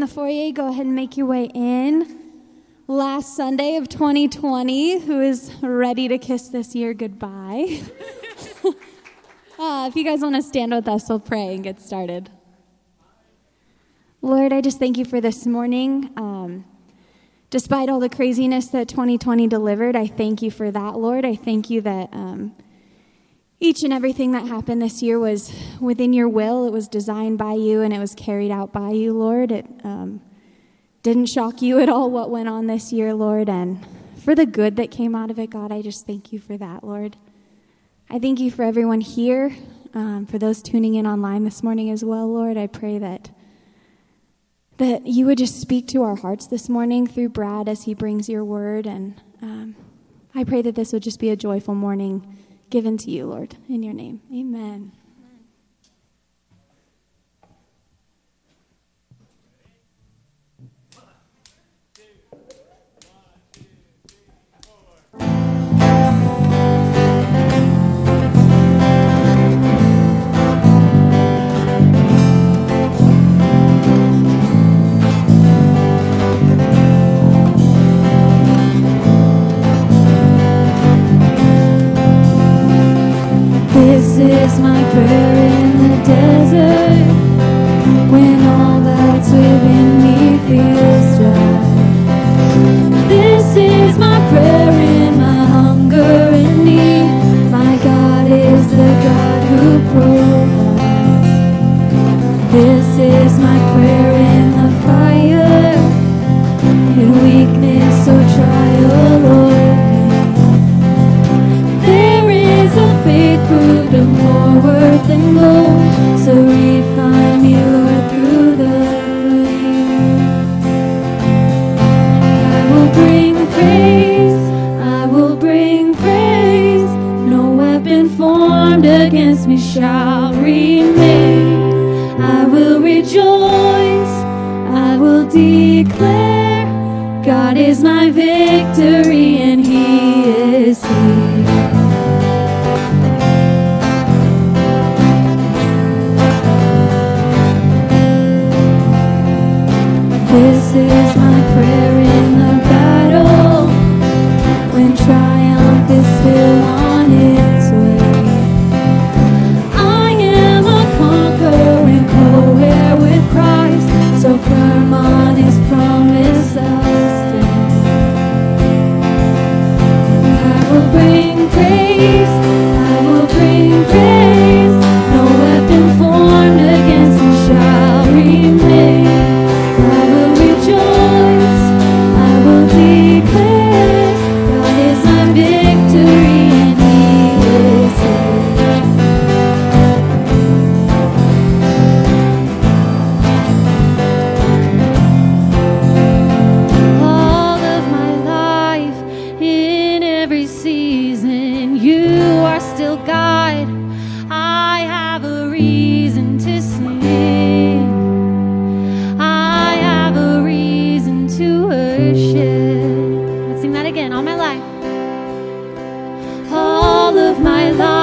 the foyer, go ahead and make your way in. Last Sunday of 2020, who is ready to kiss this year goodbye? uh, if you guys want to stand with us, we'll pray and get started. Lord, I just thank you for this morning. Um, despite all the craziness that 2020 delivered, I thank you for that, Lord. I thank you that. Um, each and everything that happened this year was within your will. It was designed by you and it was carried out by you, Lord. It um, didn't shock you at all what went on this year, Lord. And for the good that came out of it, God, I just thank you for that, Lord. I thank you for everyone here, um, for those tuning in online this morning as well, Lord. I pray that that you would just speak to our hearts this morning through Brad as he brings your word. And um, I pray that this would just be a joyful morning given to you, Lord, in your name. Amen. Prayer in the desert when all that's within me feels dry. This is my prayer in my hunger and need. My God is the God who provides. My life,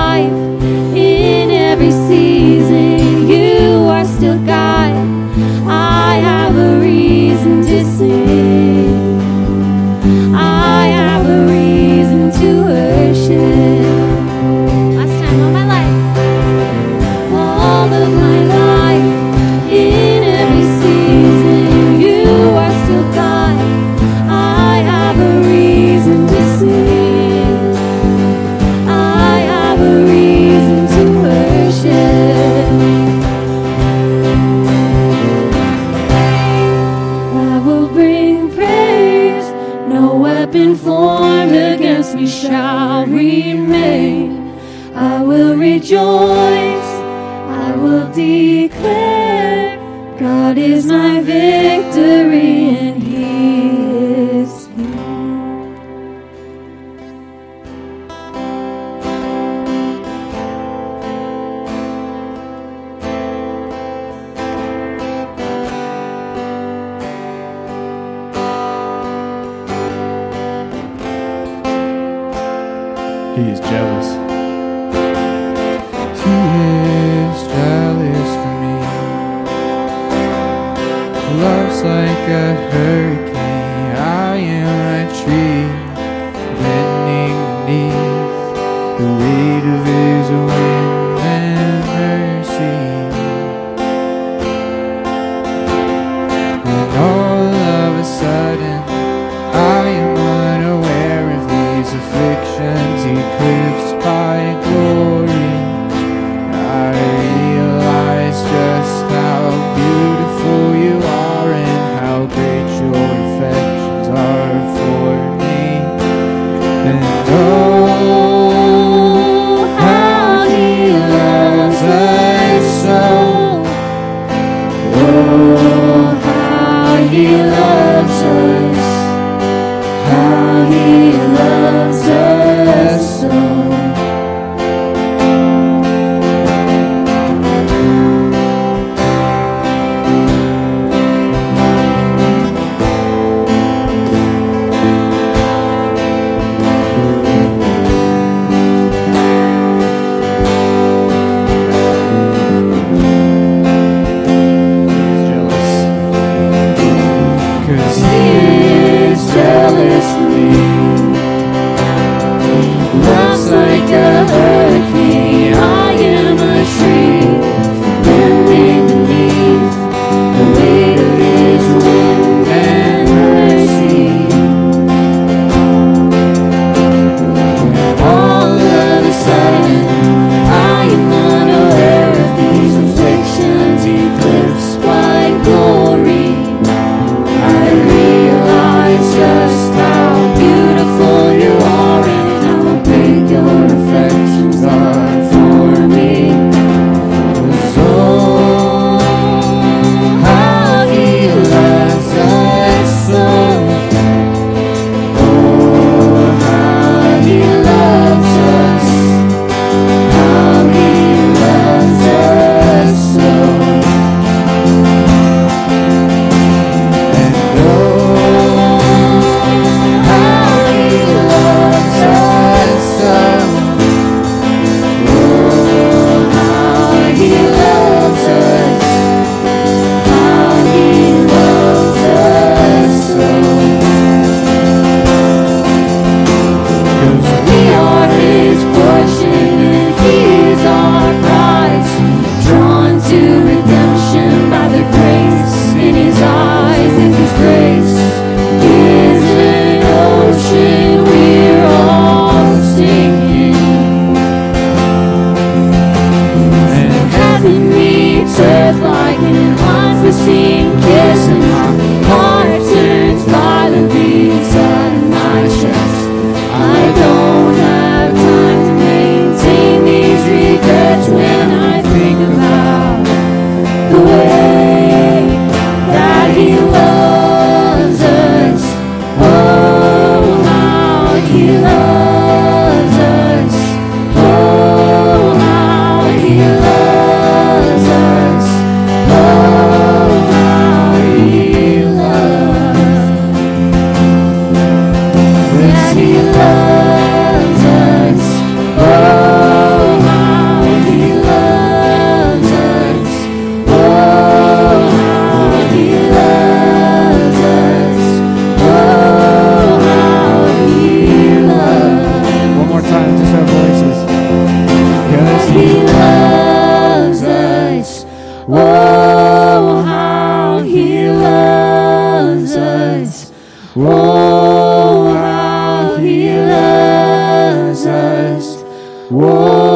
Oh, how he loves us. Oh,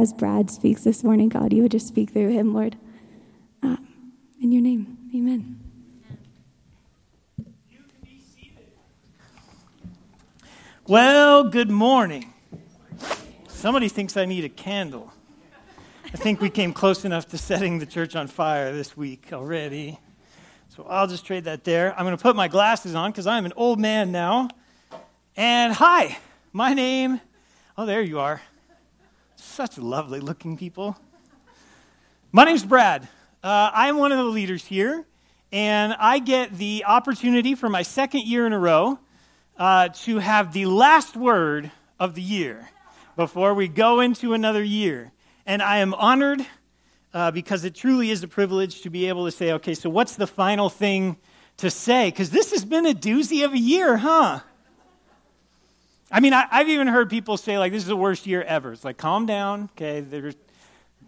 as Brad speaks this morning, God, you would just speak through him, Lord. Um, in your name, amen. Well, good morning. Somebody thinks I need a candle. I think we came close enough to setting the church on fire this week already. So I'll just trade that there. I'm going to put my glasses on because I'm an old man now. And hi, my name, oh, there you are. Such lovely looking people. My name's Brad. Uh, I'm one of the leaders here, and I get the opportunity for my second year in a row uh, to have the last word of the year before we go into another year. And I am honored uh, because it truly is a privilege to be able to say, okay, so what's the final thing to say? Because this has been a doozy of a year, huh? I mean, I, have even heard people say, like, this is the worst year ever. It's like, calm down, okay? There,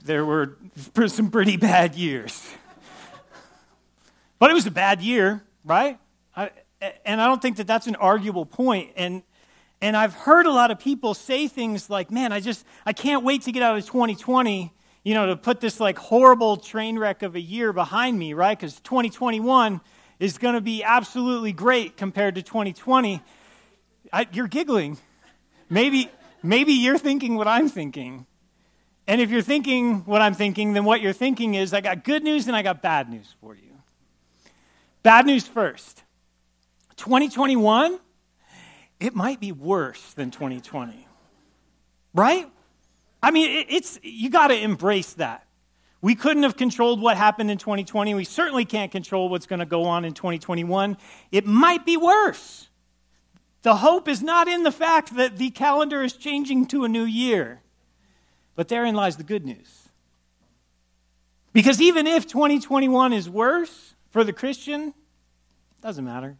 there were some pretty bad years. but it was a bad year, right? I, and I don't think that that's an arguable point. And, and I've heard a lot of people say things like, man, I just, I can't wait to get out of 2020 you know, to put this like horrible train wreck of a year behind me, right? Because 2021 is going to be absolutely great compared to 2020. I, you're giggling. Maybe, maybe you're thinking what I'm thinking. And if you're thinking what I'm thinking, then what you're thinking is I got good news and I got bad news for you. Bad news first 2021, it might be worse than 2020. Right? I mean, it's, you got to embrace that. We couldn't have controlled what happened in 2020. We certainly can't control what's going to go on in 2021. It might be worse. The hope is not in the fact that the calendar is changing to a new year, but therein lies the good news. Because even if 2021 is worse for the Christian, it doesn't matter.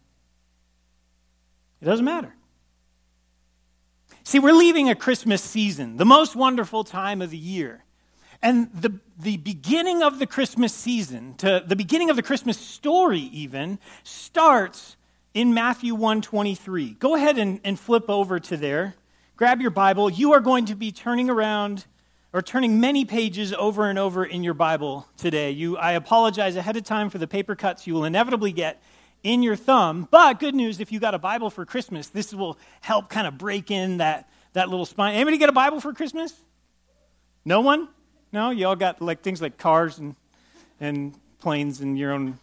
It doesn't matter. See, we're leaving a Christmas season, the most wonderful time of the year. And the, the beginning of the Christmas season, to the beginning of the Christmas story even, starts in Matthew 123. Go ahead and, and flip over to there. Grab your Bible. You are going to be turning around or turning many pages over and over in your Bible today. You, I apologize ahead of time for the paper cuts you will inevitably get in your thumb. But good news, if you got a Bible for Christmas, this will help kind of break in that, that little spine. Anybody get a Bible for Christmas? No one? No? You all got like things like cars and, and planes and your own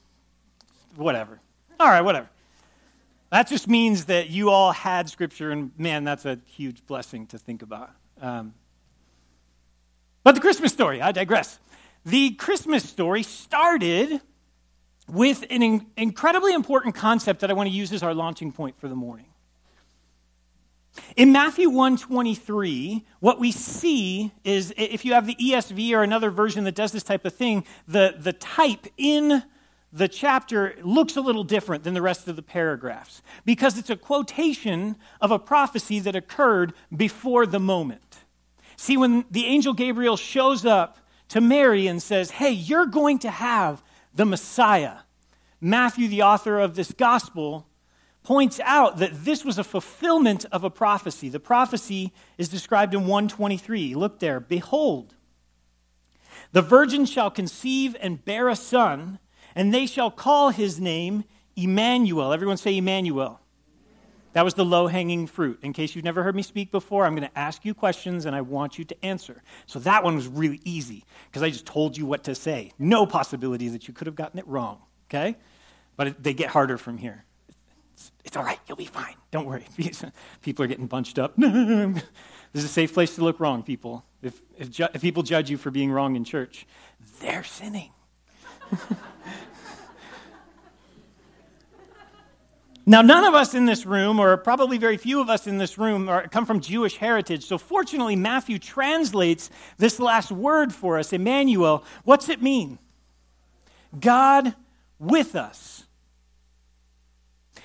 whatever. All right, whatever. That just means that you all had Scripture, and man, that's a huge blessing to think about. Um, but the Christmas story, I digress. The Christmas story started with an in- incredibly important concept that I want to use as our launching point for the morning. In Matthew 123, what we see is if you have the ESV or another version that does this type of thing, the, the type in the chapter looks a little different than the rest of the paragraphs because it's a quotation of a prophecy that occurred before the moment. See, when the angel Gabriel shows up to Mary and says, Hey, you're going to have the Messiah. Matthew, the author of this gospel, points out that this was a fulfillment of a prophecy. The prophecy is described in 123. Look there. Behold, the virgin shall conceive and bear a son, and they shall call his name Emmanuel. Everyone say Emmanuel. That was the low hanging fruit. In case you've never heard me speak before, I'm going to ask you questions and I want you to answer. So that one was really easy because I just told you what to say. No possibility that you could have gotten it wrong. Okay? But it, they get harder from here. It's, it's, all right. You'll be fine. Don't worry. people are getting bunched up. this is a safe place to look wrong, people. If, if, ju- if people judge you for being wrong in church, they're sinning. Now, none of us in this room, or probably very few of us in this room, are, come from Jewish heritage. So, fortunately, Matthew translates this last word for us, Emmanuel. What's it mean? God with us.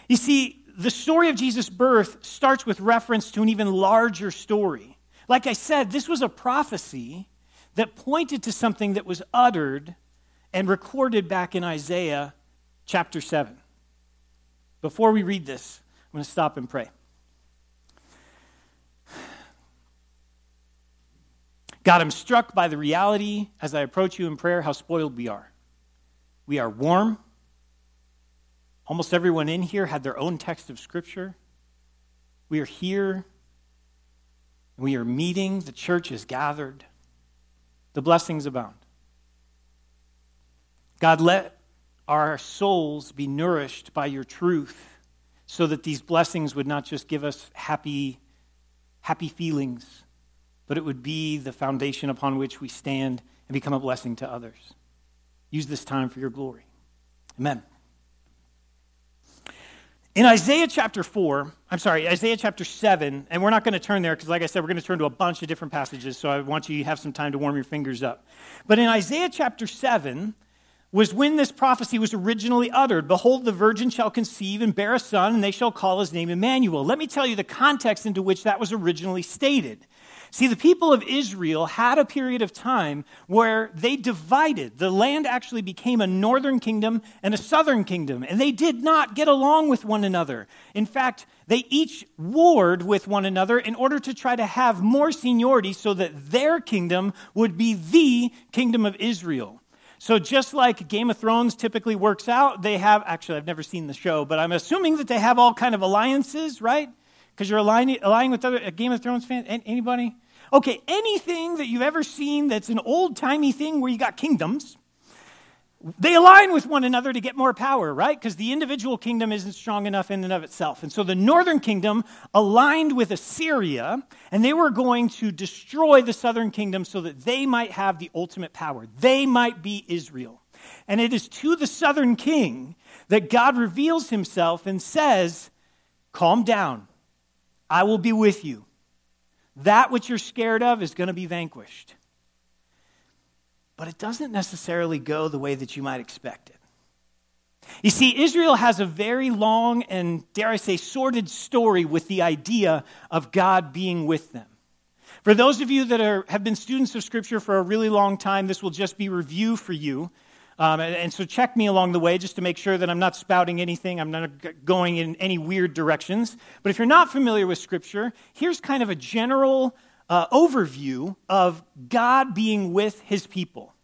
You see, the story of Jesus' birth starts with reference to an even larger story. Like I said, this was a prophecy that pointed to something that was uttered and recorded back in Isaiah chapter 7. Before we read this, I'm going to stop and pray. God, I'm struck by the reality as I approach you in prayer how spoiled we are. We are warm. Almost everyone in here had their own text of Scripture. We are here. We are meeting. The church is gathered. The blessings abound. God, let our souls be nourished by your truth so that these blessings would not just give us happy, happy feelings, but it would be the foundation upon which we stand and become a blessing to others. Use this time for your glory. Amen. In Isaiah chapter 4, I'm sorry, Isaiah chapter 7, and we're not going to turn there because, like I said, we're going to turn to a bunch of different passages, so I want you to have some time to warm your fingers up. But in Isaiah chapter 7, was when this prophecy was originally uttered. Behold, the virgin shall conceive and bear a son, and they shall call his name Emmanuel. Let me tell you the context into which that was originally stated. See, the people of Israel had a period of time where they divided. The land actually became a northern kingdom and a southern kingdom, and they did not get along with one another. In fact, they each warred with one another in order to try to have more seniority so that their kingdom would be the kingdom of Israel. So, just like Game of Thrones typically works out, they have actually, I've never seen the show, but I'm assuming that they have all kind of alliances, right? Because you're aligning, aligning with other uh, Game of Thrones fans. Anybody? Okay, anything that you've ever seen that's an old timey thing where you got kingdoms, they align with one another to get more power, right? Because the individual kingdom isn't strong enough in and of itself. And so the northern kingdom aligned with Assyria, and they were going to destroy the southern kingdom so that they might have the ultimate power. They might be Israel. And it is to the southern king that God reveals himself and says, Calm down. I will be with you that which you're scared of is going to be vanquished. But it doesn't necessarily go the way that you might expect it. You see, Israel has a very long and, dare I say, sordid story with the idea of God being with them. For those of you that are, have been students of Scripture for a really long time, this will just be review for you. Um, and, and, so check me along the way just to make sure that I'm not spouting anything, I'm not going in any weird directions. But if you're not familiar with Scripture, here's kind of a general uh, overview of God being with his people.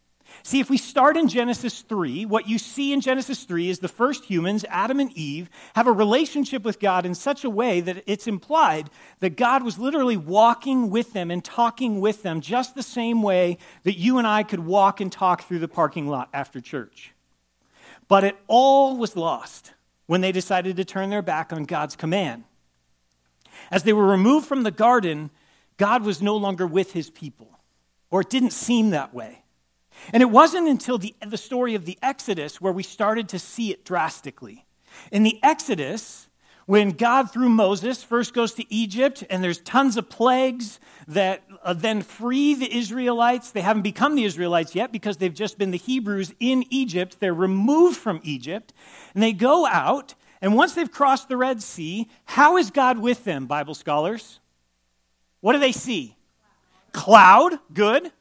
See, if we start in Genesis 3, what you see in Genesis 3 is the first humans, Adam and Eve, have a relationship with God in such a way that it's implied that God was literally walking with them and talking with them just the same way that you and I could walk and talk through the parking lot after church. But it all was lost when they decided to turn their back on God's command. As they were removed from the garden, God was no longer with his people, or it didn't seem that way. And it wasn't until the, the story of the Exodus where we started to see it drastically. In the Exodus, when God, through Moses, first goes to Egypt, and there's tons of plagues that uh, then free the Israelites. They haven't become the Israelites yet because they've just been the Hebrews in Egypt. They're removed from Egypt, and they go out. And once they've crossed the Red Sea, how is God with them, Bible scholars? What do they see? Cloud, good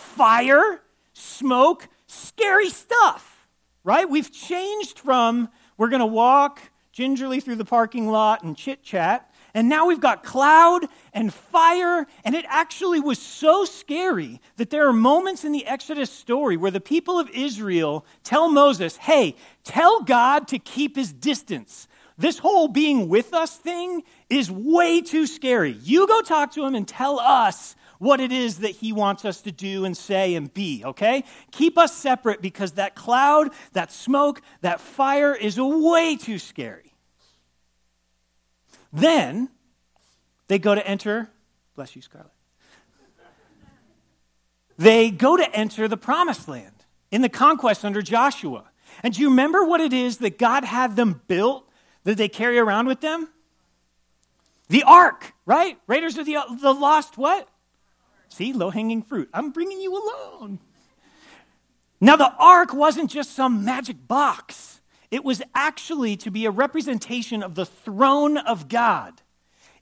fire, smoke, scary stuff, right? We've changed from we're going to walk gingerly through the parking lot and chit chat. And now we've got cloud and fire, and it actually was so scary that there are moments in the Exodus story where the people of Israel tell Moses, hey, tell God to keep his distance. This whole being with us thing is way too scary. You go talk to him and tell us what it is that He wants us to do and say and be, okay? Keep us separate because that cloud, that smoke, that fire is way too scary. Then they go to enter, bless you, Scarlett. They go to enter the promised land in the conquest under Joshua. And do you remember what it is that God had them built that they carry around with them? The ark, right? Raiders of the, the lost what? See, low hanging fruit. I'm bringing you along. Now, the ark wasn't just some magic box, it was actually to be a representation of the throne of God.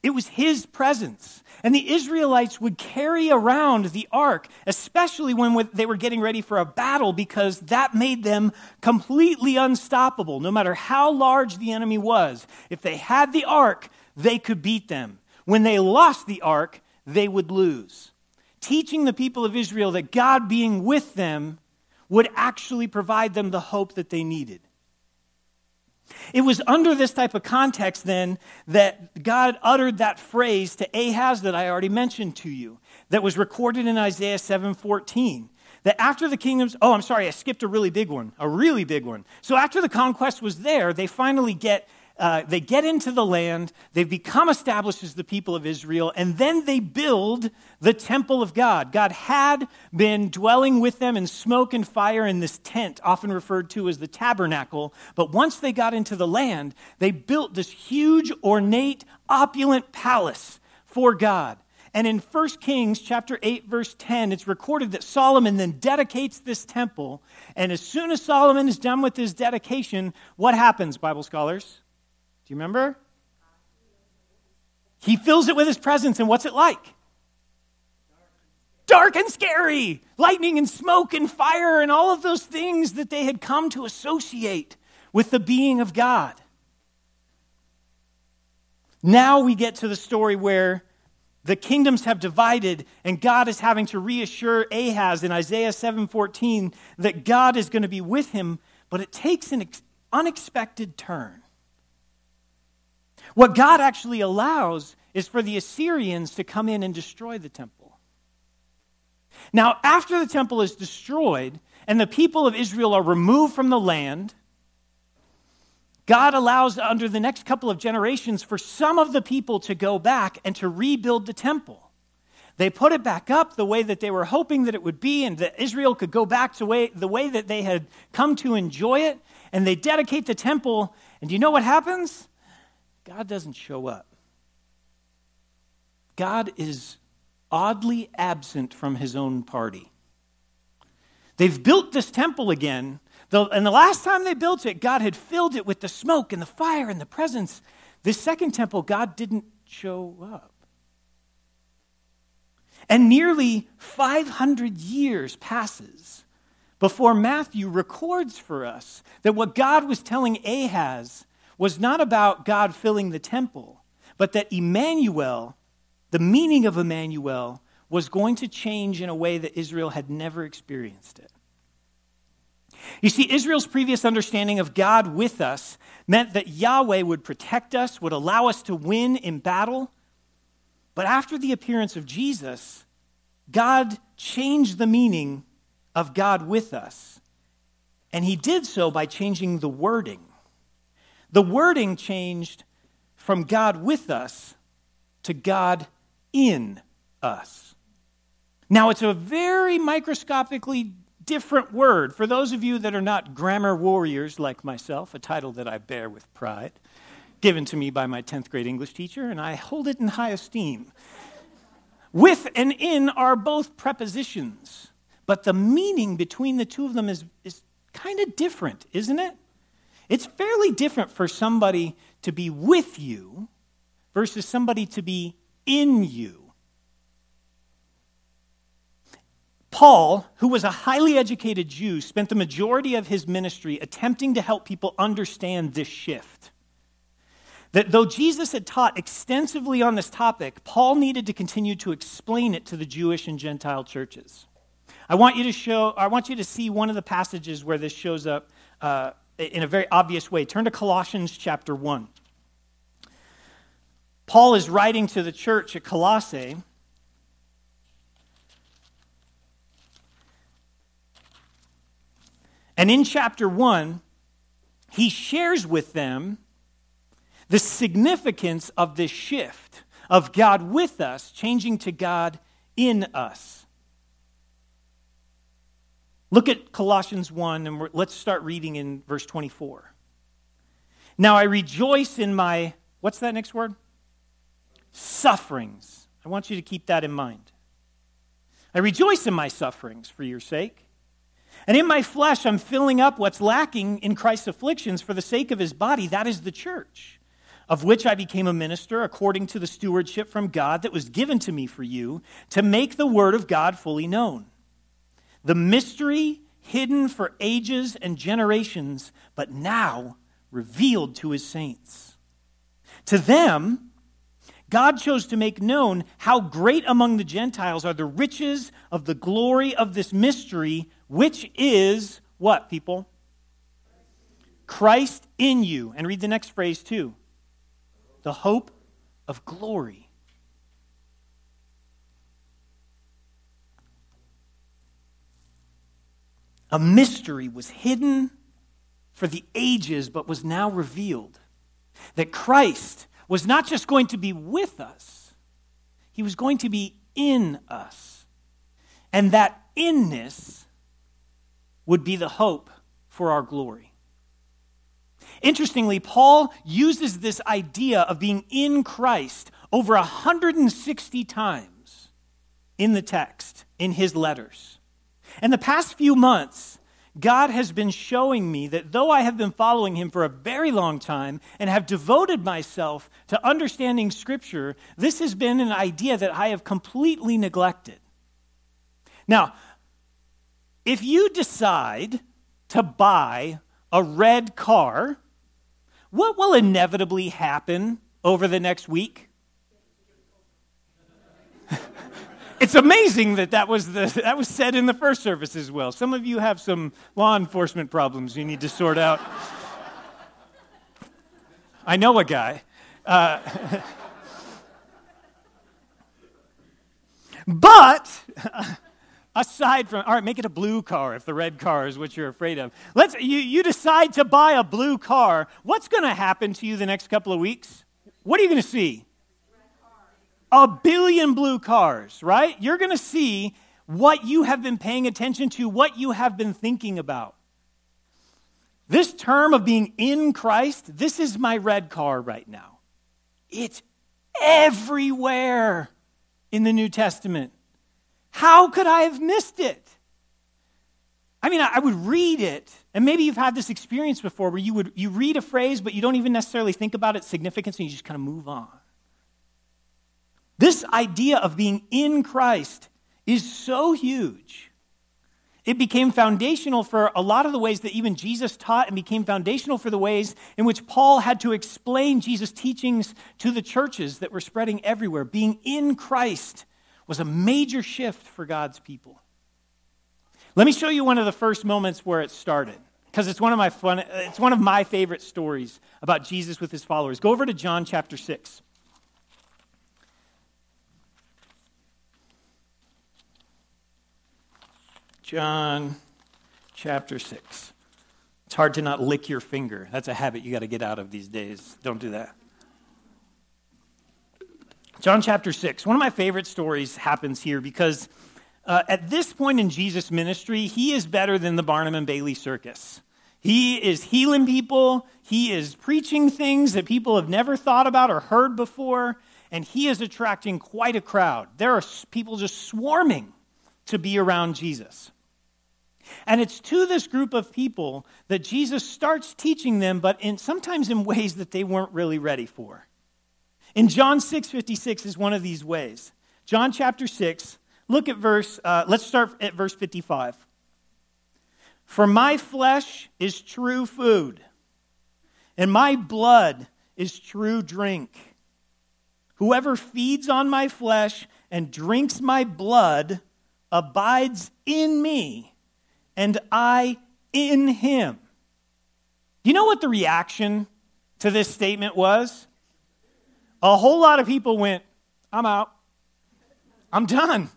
It was his presence. And the Israelites would carry around the ark, especially when they were getting ready for a battle, because that made them completely unstoppable, no matter how large the enemy was. If they had the ark, they could beat them. When they lost the ark, they would lose teaching the people of Israel that God being with them would actually provide them the hope that they needed. It was under this type of context then that God uttered that phrase to Ahaz that I already mentioned to you that was recorded in Isaiah 7:14 that after the kingdoms oh I'm sorry I skipped a really big one a really big one so after the conquest was there they finally get uh, they get into the land, they've become established as the people of Israel, and then they build the temple of God. God had been dwelling with them in smoke and fire in this tent, often referred to as the tabernacle. But once they got into the land, they built this huge, ornate, opulent palace for God. And in 1 Kings chapter 8 verse 10 it's recorded that Solomon then dedicates this temple and as soon as Solomon is done with his dedication what happens Bible scholars do you remember? He fills it with his presence, and what's it like? dark and scary lightning and smoke and fire and all of those things that they had come to associate with the being of God. Now we get to the story where the kingdoms have divided and God is having to reassure Ahaz in Isaiah 7:14 that God is going to be with him, but it takes an unexpected turn. What God actually allows is for the Assyrians to come in and destroy the temple. Now, after the temple is destroyed and the people of Israel are removed from the land, God allows, under the next couple of generations, for some of the people to go back and to rebuild the temple. They put it back up the way that they were hoping that it would be, and that Israel could go back to way, the way that they had come to enjoy it. And they dedicate the temple, and do you know what happens? God doesn't show up. God is oddly absent from his own party. They've built this temple again, and the last time they built it, God had filled it with the smoke and the fire and the presence. This second temple, God didn't show up. And nearly 500 years passes before Matthew records for us that what God was telling Ahaz was not about God filling the temple, but that Emmanuel, the meaning of Emmanuel, was going to change in a way that Israel had never experienced it. You see, Israel's previous understanding of God with us meant that Yahweh would protect us, would allow us to win in battle. But after the appearance of Jesus, God changed the meaning of God with us. And he did so by changing the wording. The wording changed from God with us to God in us. Now, it's a very microscopically different word. For those of you that are not grammar warriors like myself, a title that I bear with pride, given to me by my 10th grade English teacher, and I hold it in high esteem. With and in are both prepositions, but the meaning between the two of them is, is kind of different, isn't it? It's fairly different for somebody to be with you versus somebody to be in you. Paul, who was a highly educated Jew, spent the majority of his ministry attempting to help people understand this shift. That though Jesus had taught extensively on this topic, Paul needed to continue to explain it to the Jewish and Gentile churches. I want you to show, I want you to see one of the passages where this shows up uh, in a very obvious way. Turn to Colossians chapter 1. Paul is writing to the church at Colossae, And in chapter 1, he shares with them the significance of this shift of God with us changing to God in us. Look at Colossians 1, and let's start reading in verse 24. Now I rejoice in my, what's that next word? Sufferings. I want you to keep that in mind. I rejoice in my sufferings for your sake and in my flesh, I'm filling up what's lacking in Christ's afflictions for the sake of his body. That is the church, of which I became a minister according to the stewardship from God that was given to me for you to make the word of God fully known. The mystery hidden for ages and generations, but now revealed to his saints. To them, God chose to make known how great among the Gentiles are the riches of the glory of this mystery which is what, people? Christ in you. And read the next phrase too the hope of glory. A mystery was hidden for the ages, but was now revealed. That Christ was not just going to be with us, he was going to be in us. And that inness would be the hope for our glory. Interestingly, Paul uses this idea of being in Christ over 160 times in the text, in his letters. And the past few months, God has been showing me that though I have been following him for a very long time and have devoted myself to understanding Scripture, this has been an idea that I have completely neglected. Now, if you decide to buy a red car, what will inevitably happen over the next week? it's amazing that that was, the, that was said in the first service as well. Some of you have some law enforcement problems you need to sort out. I know a guy. Uh, but aside from all right make it a blue car if the red car is what you're afraid of let's you, you decide to buy a blue car what's going to happen to you the next couple of weeks what are you going to see a billion blue cars right you're going to see what you have been paying attention to what you have been thinking about this term of being in christ this is my red car right now it's everywhere in the new testament how could I have missed it? I mean, I would read it, and maybe you've had this experience before where you would you read a phrase, but you don't even necessarily think about its significance, and you just kind of move on. This idea of being in Christ is so huge. It became foundational for a lot of the ways that even Jesus taught, and became foundational for the ways in which Paul had to explain Jesus' teachings to the churches that were spreading everywhere. Being in Christ was a major shift for God's people. Let me show you one of the first moments where it started because it's one of my fun it's one of my favorite stories about Jesus with his followers. Go over to John chapter 6. John chapter 6. It's hard to not lick your finger. That's a habit you got to get out of these days. Don't do that. John chapter 6. One of my favorite stories happens here because uh, at this point in Jesus' ministry, he is better than the Barnum and Bailey circus. He is healing people, he is preaching things that people have never thought about or heard before, and he is attracting quite a crowd. There are people just swarming to be around Jesus. And it's to this group of people that Jesus starts teaching them, but in, sometimes in ways that they weren't really ready for. In John 6 56 is one of these ways. John chapter 6, look at verse, uh, let's start at verse 55. For my flesh is true food, and my blood is true drink. Whoever feeds on my flesh and drinks my blood abides in me, and I in him. You know what the reaction to this statement was? a whole lot of people went, I'm out. I'm done.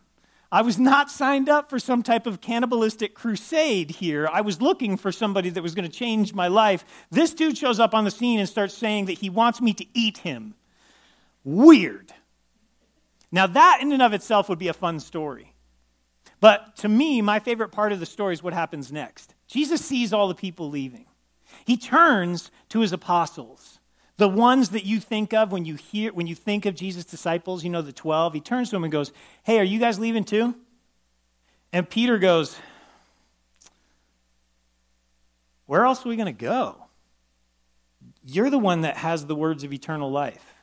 I was not signed up for some type of cannibalistic crusade here. I was looking for somebody that was going to change my life. This dude shows up on the scene and starts saying that he wants me to eat him. Weird. Now, that in and of itself would be a fun story. But to me, my favorite part of the story is what happens next. Jesus sees all the people leaving. He turns to his apostles the ones that you think of when you hear when you think of Jesus' disciples, you know the 12, he turns to them and goes, "Hey, are you guys leaving too?" And Peter goes, "Where else are we going to go? You're the one that has the words of eternal life."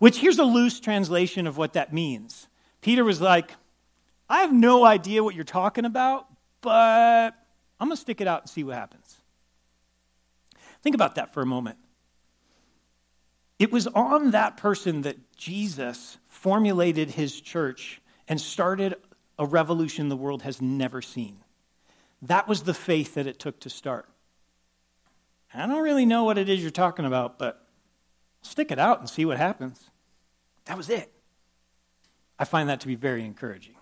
Which here's a loose translation of what that means. Peter was like, "I have no idea what you're talking about, but I'm going to stick it out and see what happens." Think about that for a moment. It was on that person that Jesus formulated his church and started a revolution the world has never seen. That was the faith that it took to start. I don't really know what it is you're talking about, but stick it out and see what happens. That was it. I find that to be very encouraging.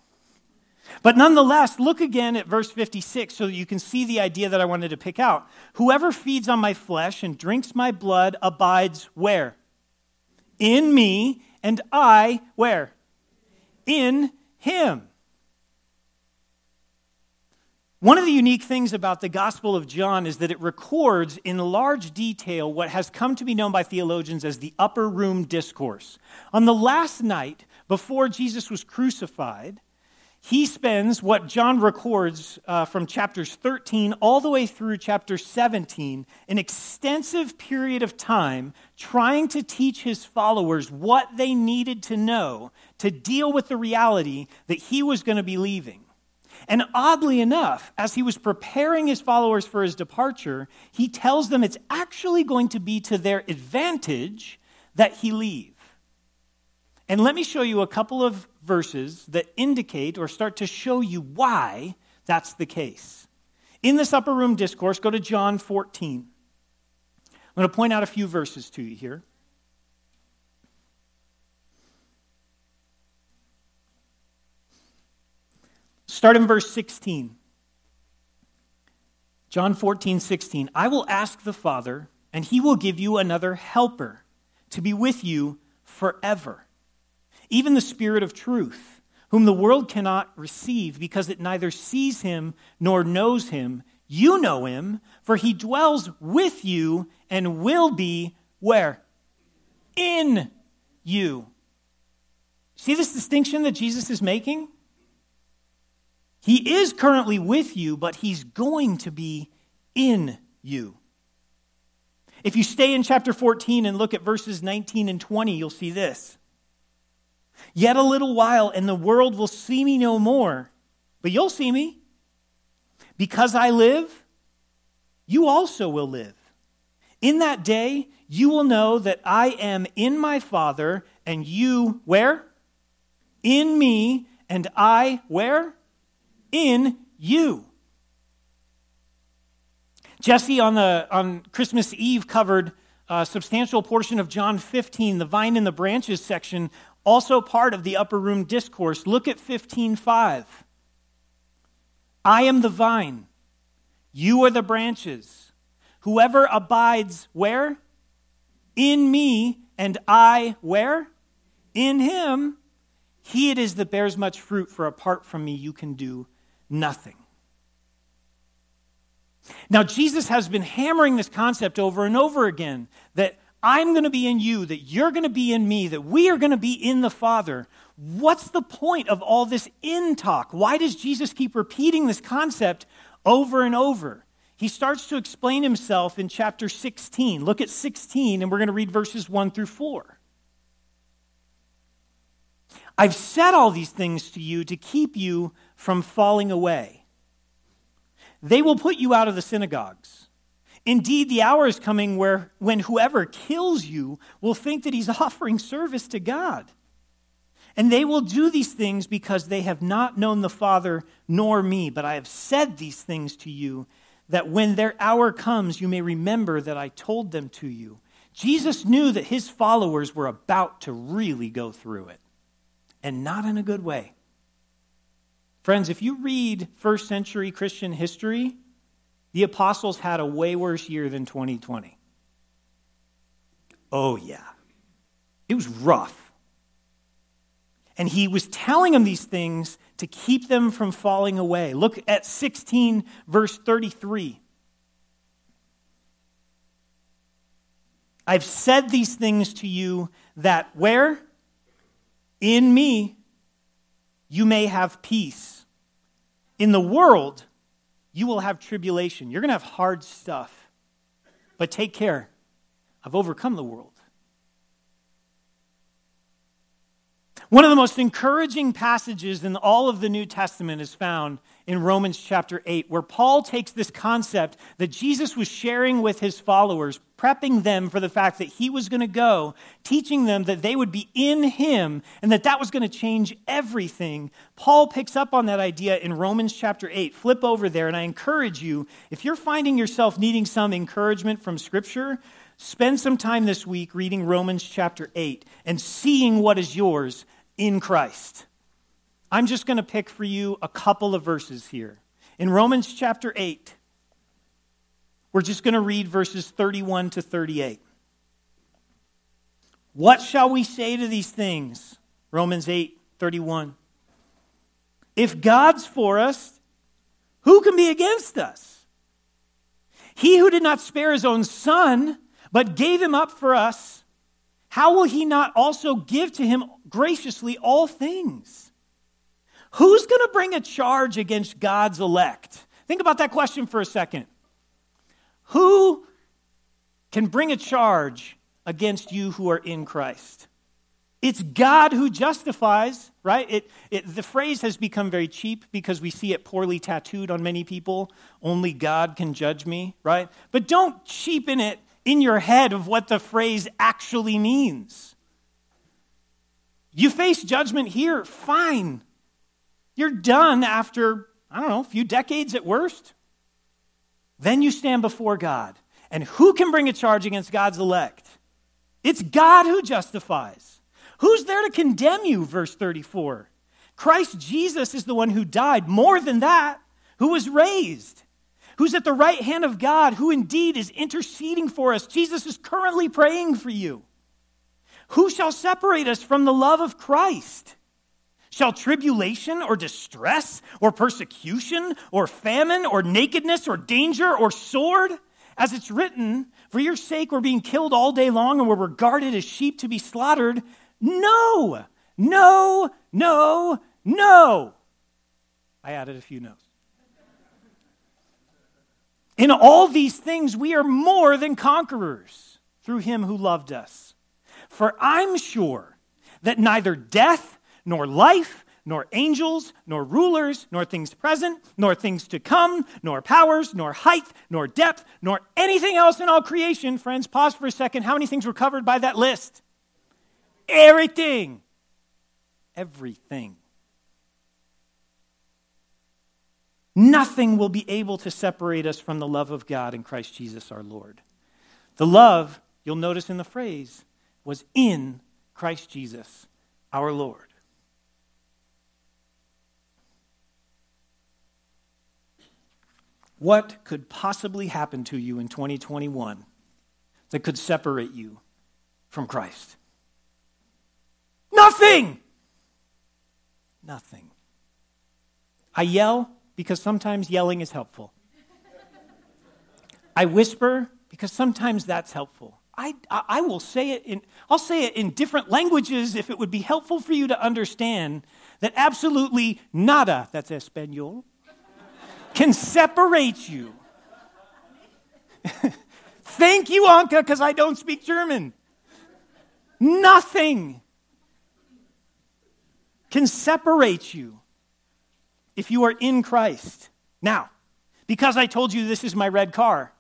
But nonetheless, look again at verse 56 so that you can see the idea that I wanted to pick out. Whoever feeds on my flesh and drinks my blood abides where? in me, and I, where? In him. One of the unique things about the Gospel of John is that it records in large detail what has come to be known by theologians as the upper room discourse. On the last night before Jesus was crucified, he spends what John records uh, from chapters 13 all the way through chapter 17, an extensive period of time trying to teach his followers what they needed to know to deal with the reality that he was going to be leaving. And oddly enough, as he was preparing his followers for his departure, he tells them it's actually going to be to their advantage that he leave. And let me show you a couple of verses that indicate or start to show you why that's the case. In this upper room discourse, go to John 14. I'm going to point out a few verses to you here. Start in verse 16. John 14, 16. I will ask the Father, and he will give you another helper to be with you forever. Even the Spirit of truth, whom the world cannot receive because it neither sees him nor knows him. You know him, for he dwells with you and will be where? In you. See this distinction that Jesus is making? He is currently with you, but he's going to be in you. If you stay in chapter 14 and look at verses 19 and 20, you'll see this. Yet a little while, and the world will see me no more, but you'll see me. Because I live, you also will live. In that day, you will know that I am in my Father, and you, where? In me, and I, where? in you. Jesse on, the, on Christmas Eve covered a substantial portion of John 15, the vine and the branches section, also part of the upper room discourse. Look at 15:5. I am the vine, you are the branches. Whoever abides where? In me, and I where? In him. He it is that bears much fruit, for apart from me you can do nothing. Now, Jesus has been hammering this concept over and over again that I'm going to be in you, that you're going to be in me, that we are going to be in the Father. What's the point of all this in talk? Why does Jesus keep repeating this concept over and over? He starts to explain himself in chapter 16. Look at 16, and we're going to read verses 1 through 4. I've said all these things to you to keep you from falling away. They will put you out of the synagogues. Indeed, the hour is coming where when whoever kills you will think that he's offering service to God. And they will do these things because they have not known the Father nor me. But I have said these things to you that when their hour comes, you may remember that I told them to you. Jesus knew that his followers were about to really go through it, and not in a good way. Friends, if you read first century Christian history, the apostles had a way worse year than 2020. Oh, yeah. It was rough. And he was telling them these things to keep them from falling away. Look at 16, verse 33. I've said these things to you that where? In me you may have peace. In the world, you will have tribulation. You're going to have hard stuff. But take care. I've overcome the world. One of the most encouraging passages in all of the New Testament is found in Romans chapter 8, where Paul takes this concept that Jesus was sharing with his followers, prepping them for the fact that he was going to go, teaching them that they would be in him and that that was going to change everything. Paul picks up on that idea in Romans chapter 8. Flip over there, and I encourage you, if you're finding yourself needing some encouragement from Scripture, spend some time this week reading Romans chapter 8 and seeing what is yours in Christ. I'm just going to pick for you a couple of verses here. In Romans chapter 8, we're just going to read verses 31 to 38. What shall we say to these things? Romans 8, 31. If God's for us, who can be against us? He who did not spare his own son, but gave him up for us, how will he not also give to him graciously all things? Who's going to bring a charge against God's elect? Think about that question for a second. Who can bring a charge against you who are in Christ? It's God who justifies, right? It, it, the phrase has become very cheap because we see it poorly tattooed on many people. Only God can judge me, right? But don't cheapen it in your head of what the phrase actually means. You face judgment here, fine. You're done after, I don't know, a few decades at worst. Then you stand before God. And who can bring a charge against God's elect? It's God who justifies. Who's there to condemn you? Verse 34. Christ Jesus is the one who died. More than that, who was raised, who's at the right hand of God, who indeed is interceding for us. Jesus is currently praying for you. Who shall separate us from the love of Christ? Shall tribulation or distress or persecution or famine or nakedness or danger or sword? As it's written, for your sake we're being killed all day long and we're regarded as sheep to be slaughtered. No, no, no, no. I added a few notes. In all these things, we are more than conquerors through him who loved us. For I'm sure that neither death nor life, nor angels, nor rulers, nor things present, nor things to come, nor powers, nor height, nor depth, nor anything else in all creation. Friends, pause for a second. How many things were covered by that list? Everything. Everything. Nothing will be able to separate us from the love of God in Christ Jesus our Lord. The love, you'll notice in the phrase, was in Christ Jesus our Lord. What could possibly happen to you in 2021 that could separate you from Christ? Nothing! Nothing. I yell because sometimes yelling is helpful. I whisper because sometimes that's helpful. I, I, will say it in, I'll say it in different languages if it would be helpful for you to understand that absolutely nada, that's Espanol, can separate you. Thank you, Anka, because I don't speak German. Nothing can separate you if you are in Christ. Now, because I told you this is my red car,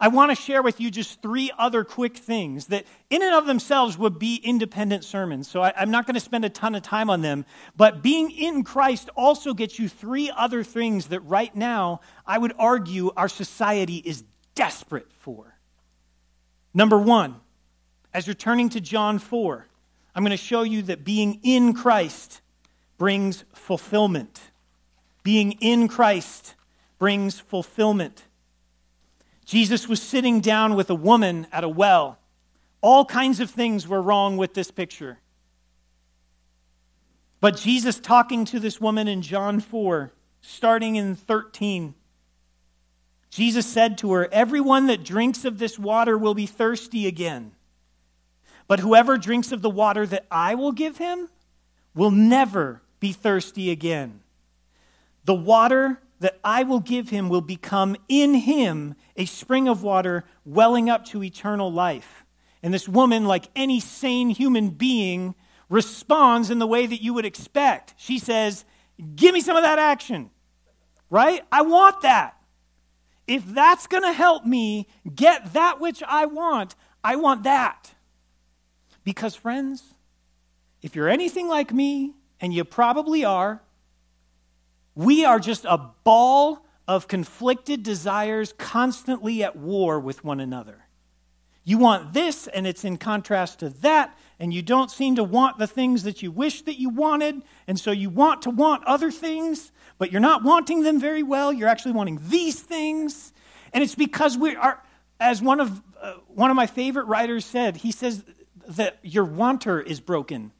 I want to share with you just three other quick things that, in and of themselves, would be independent sermons. So I, am not going to spend a ton of time on them. But being in Christ also gets you three other things that, right now, I would argue our society is desperate for. Number one, as you're turning to John 4, I'm going to show you that being in Christ brings fulfillment. Being in Christ brings fulfillment. Jesus was sitting down with a woman at a well. All kinds of things were wrong with this picture. But Jesus talking to this woman in John 4, starting in 13, Jesus said to her, Everyone that drinks of this water will be thirsty again. But whoever drinks of the water that I will give him will never be thirsty again. The water that I will give him will become in him a spring of water welling up to eternal life. And this woman, like any sane human being, responds in the way that you would expect. She says, Give me some of that action, right? I want that. If that's going to help me get that which I want, I want that. Because, friends, if you're anything like me, and you probably are, we are just a ball of conflicted desires constantly at war with one another. You want this, and it's in contrast to that, and you don't seem to want the things that you wish that you wanted, and so you want to want other things, but you're not wanting them very well. You're actually wanting these things. And it's because we are, as one of, uh, one of my favorite writers said, he says that your wanter is broken.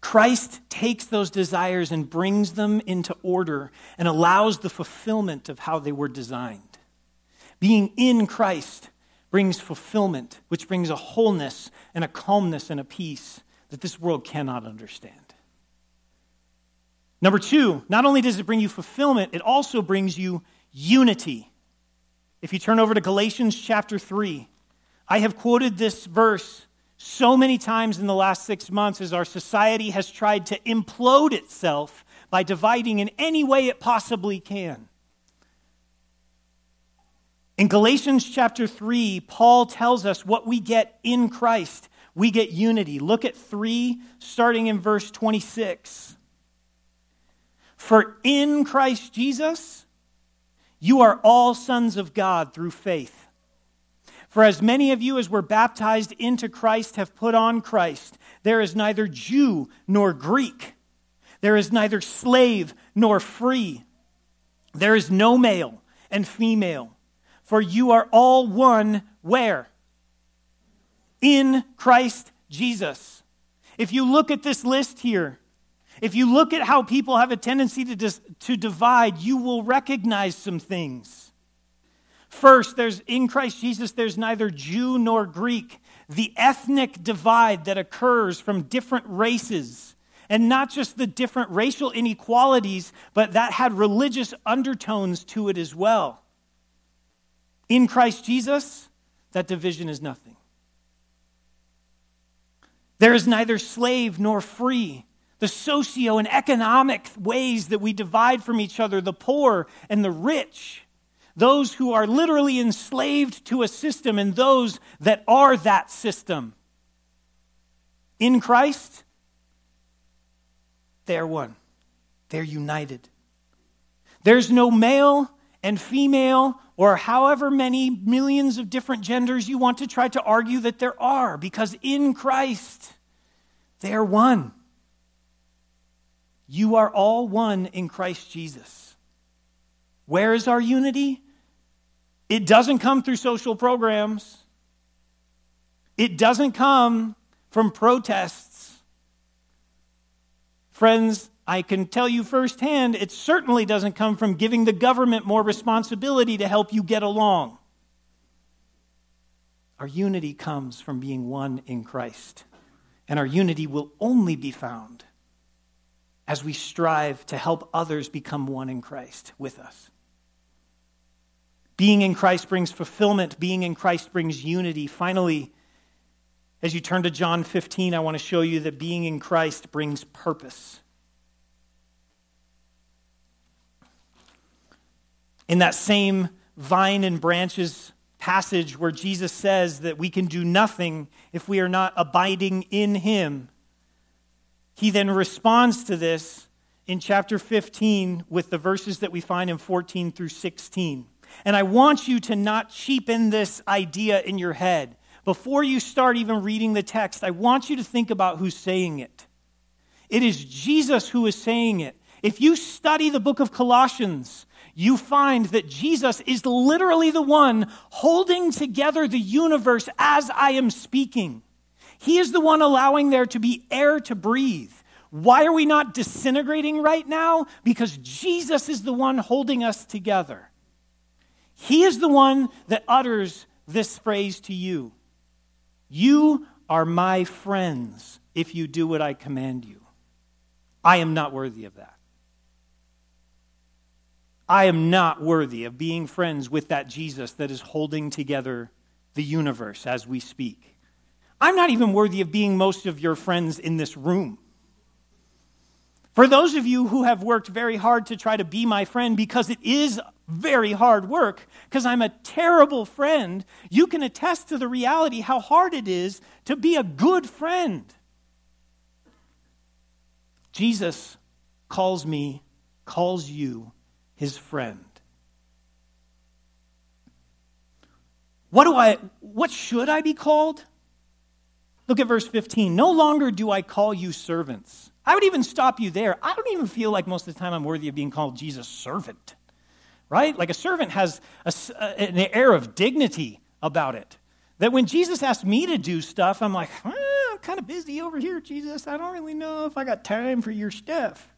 Christ takes those desires and brings them into order and allows the fulfillment of how they were designed. Being in Christ brings fulfillment, which brings a wholeness and a calmness and a peace that this world cannot understand. Number two, not only does it bring you fulfillment, it also brings you unity. If you turn over to Galatians chapter 3, I have quoted this verse so many times in the last six months as our society has tried to implode itself by dividing in any way it possibly can. In Galatians chapter 3, Paul tells us what we get in Christ. We get unity. Look at 3, starting in verse 26. For in Christ Jesus, you are all sons of God through faith. For as many of you as were baptized into Christ have put on Christ, there is neither Jew nor Greek, there is neither slave nor free, there is no male and female, for you are all one where? In Christ Jesus. If you look at this list here, if you look at how people have a tendency to, dis- to divide, you will recognize some things. First, there's in Christ Jesus, there's neither Jew nor Greek. The ethnic divide that occurs from different races, and not just the different racial inequalities, but that had religious undertones to it as well. In Christ Jesus, that division is nothing. There is neither slave nor free the socio and economic ways that we divide from each other, the poor and the rich, those who are literally enslaved to a system, and those that are that system. In Christ, they're one, they're united. There's no male and female, or however many millions of different genders you want to try to argue that there are, because in Christ, they're one. You are all one in Christ Jesus. Where is our unity? It doesn't come through social programs. It doesn't come from protests. Friends, I can tell you firsthand, it certainly doesn't come from giving the government more responsibility to help you get along. Our unity comes from being one in Christ. And our unity will only be found as we strive to help others become one in Christ with us. Being in Christ brings fulfillment, being in Christ brings unity. Finally, as you turn to John 15, I want to show you that being in Christ brings purpose. In that same vine and branches passage where Jesus says that we can do nothing if we are not abiding in Him, he then responds to this in chapter 15 with the verses that we find in 14 through 16. And I want you to not cheapen this idea in your head. Before you start even reading the text, I want you to think about who's saying it. It is Jesus who is saying it. If you study the book of Colossians, you find that Jesus is literally the one holding together the universe as I am speaking. He is the one allowing there to be air to breathe. Why are we not disintegrating right now? Because Jesus is the one holding us together. He is the one that utters this phrase to you You are my friends if you do what I command you. I am not worthy of that. I am not worthy of being friends with that Jesus that is holding together the universe as we speak. I'm not even worthy of being most of your friends in this room. For those of you who have worked very hard to try to be my friend, because it is very hard work, because I'm a terrible friend, you can attest to the reality how hard it is to be a good friend. Jesus calls me, calls you his friend. What do I what should I be called? Look at verse 15. No longer do I call you servants. I would even stop you there. I don't even feel like most of the time I'm worthy of being called Jesus' servant, right? Like a servant has a, an air of dignity about it. That when Jesus asked me to do stuff, I'm like, eh, I'm kind of busy over here, Jesus. I don't really know if I got time for your stuff.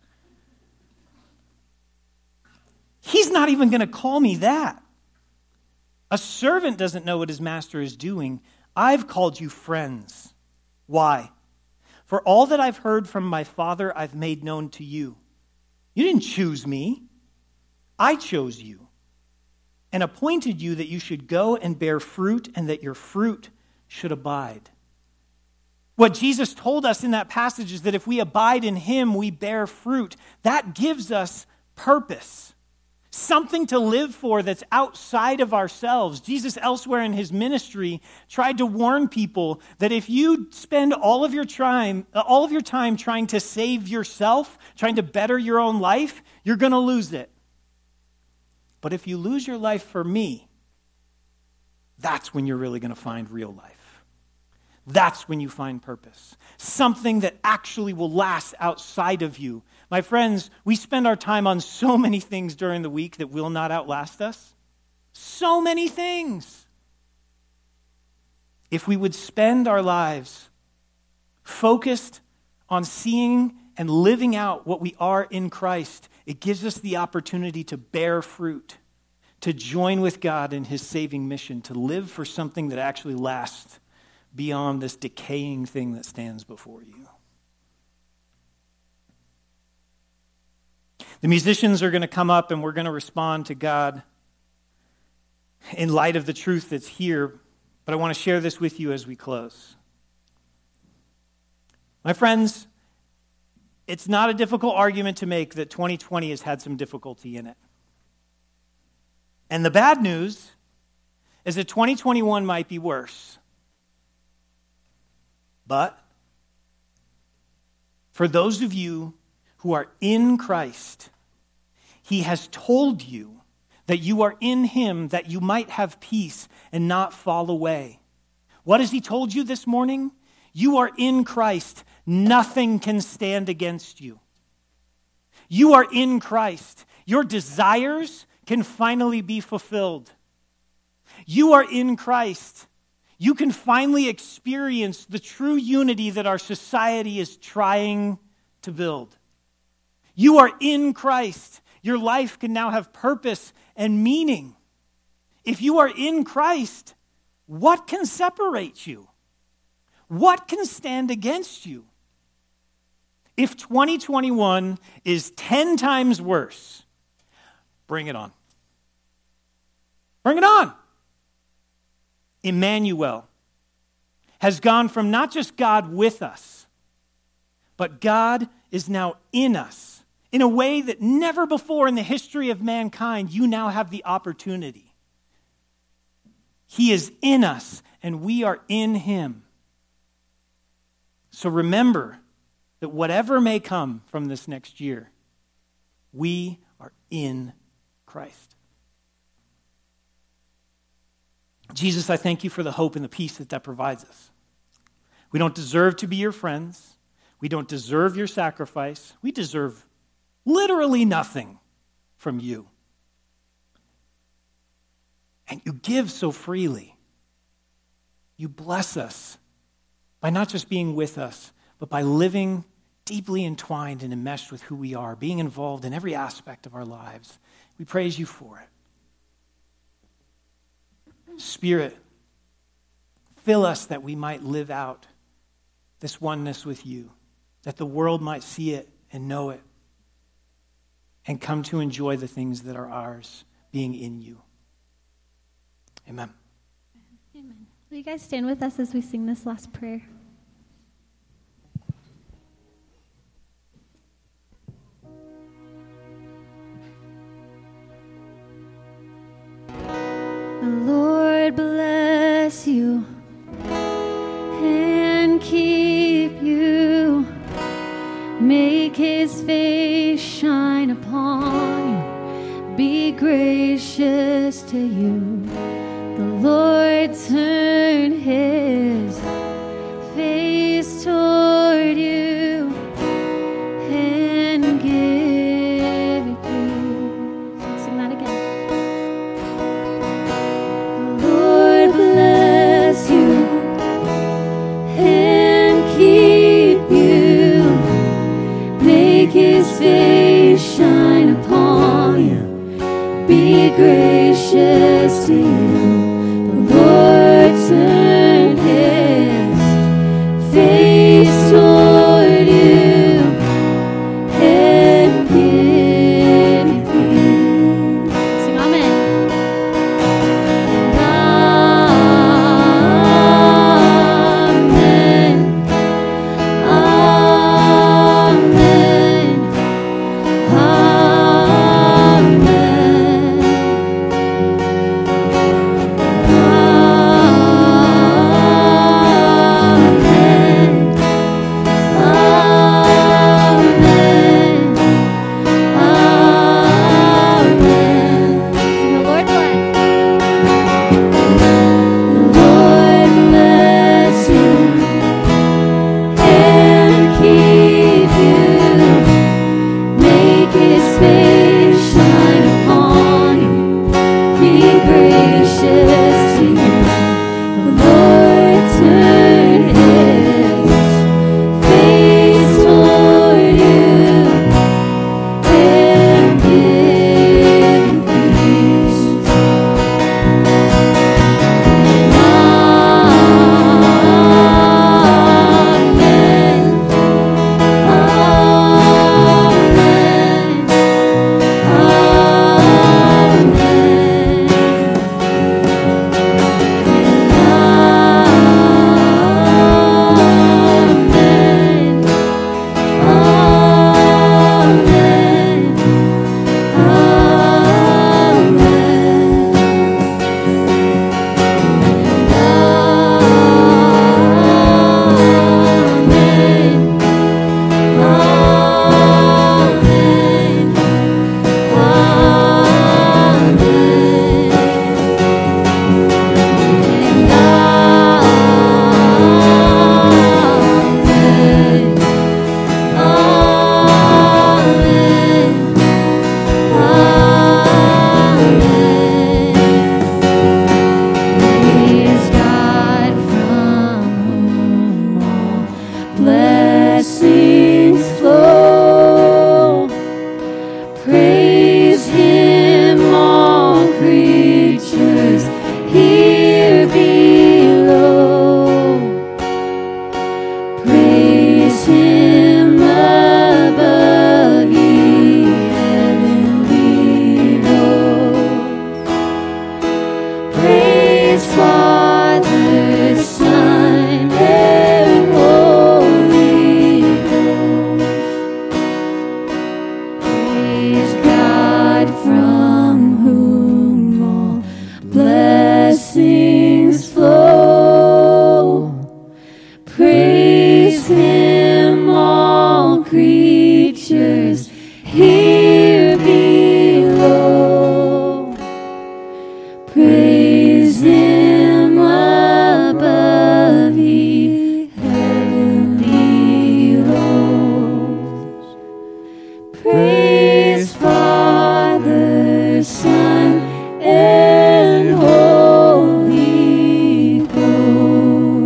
He's not even going to call me that. A servant doesn't know what his master is doing. I've called you friends. Why? For all that I've heard from my Father, I've made known to you. You didn't choose me, I chose you and appointed you that you should go and bear fruit and that your fruit should abide. What Jesus told us in that passage is that if we abide in him, we bear fruit. That gives us purpose, something to live for that's outside of ourselves. Jesus, elsewhere in his ministry, tried to warn people that if you spend all of your time, uh, all of your time trying to save yourself, trying to better your own life, you're going to lose it. But if you lose your life for me, that's when you're really going to find real life. That's when you find purpose. Something that actually will last outside of you. My friends, we spend our time on so many things during the week that will not outlast us. So many things. If we would spend our lives focused on seeing and living out what we are in Christ, it gives us the opportunity to bear fruit, to join with God in his saving mission, to live for something that actually lasts beyond this decaying thing that stands before you. The musicians are going to come up and we're going to respond to God in light of the truth that's here, but I want to share this with you as we close. My friends, it's not a difficult argument to make that 2020 has had some difficulty in it. And the bad news is that 2021 might be worse. But for those of you who are in Christ, He has told you that you are in Him that you might have peace and not fall away. What has He told you this morning? You are in Christ Nothing can stand against you. You are in Christ. Your desires can finally be fulfilled. You are in Christ. You can finally experience the true unity that our society is trying to build. You are in Christ. Your life can now have purpose and meaning. If you are in Christ, what can separate you? What can stand against you? If 2021 is 10 times worse, bring it on. Bring it on. Emmanuel has gone from not just God with us, but God is now in us in a way that never before in the history of mankind you now have the opportunity. He is in us, and we are in Him. So remember that whatever may come from this next year, we are in Christ. Jesus, I thank you for the hope and the peace that that provides us. We don't deserve to be your friends. We don't deserve your sacrifice. We deserve literally nothing from you. And you give so freely. You bless us by not just being with us, but by living deeply entwined and enmeshed with who we are, being involved in every aspect of our lives. We praise you for it. Spirit, fill us that we might live out this oneness with you, that the world might see it and know it, and come to enjoy the things that are ours, being in you. Amen. Amen. Will you guys stand with us as we sing this last prayer? The Lord bless you and keep you. Make his face shine upon you. Be gracious to you. The Lord turn his Be gracious to you.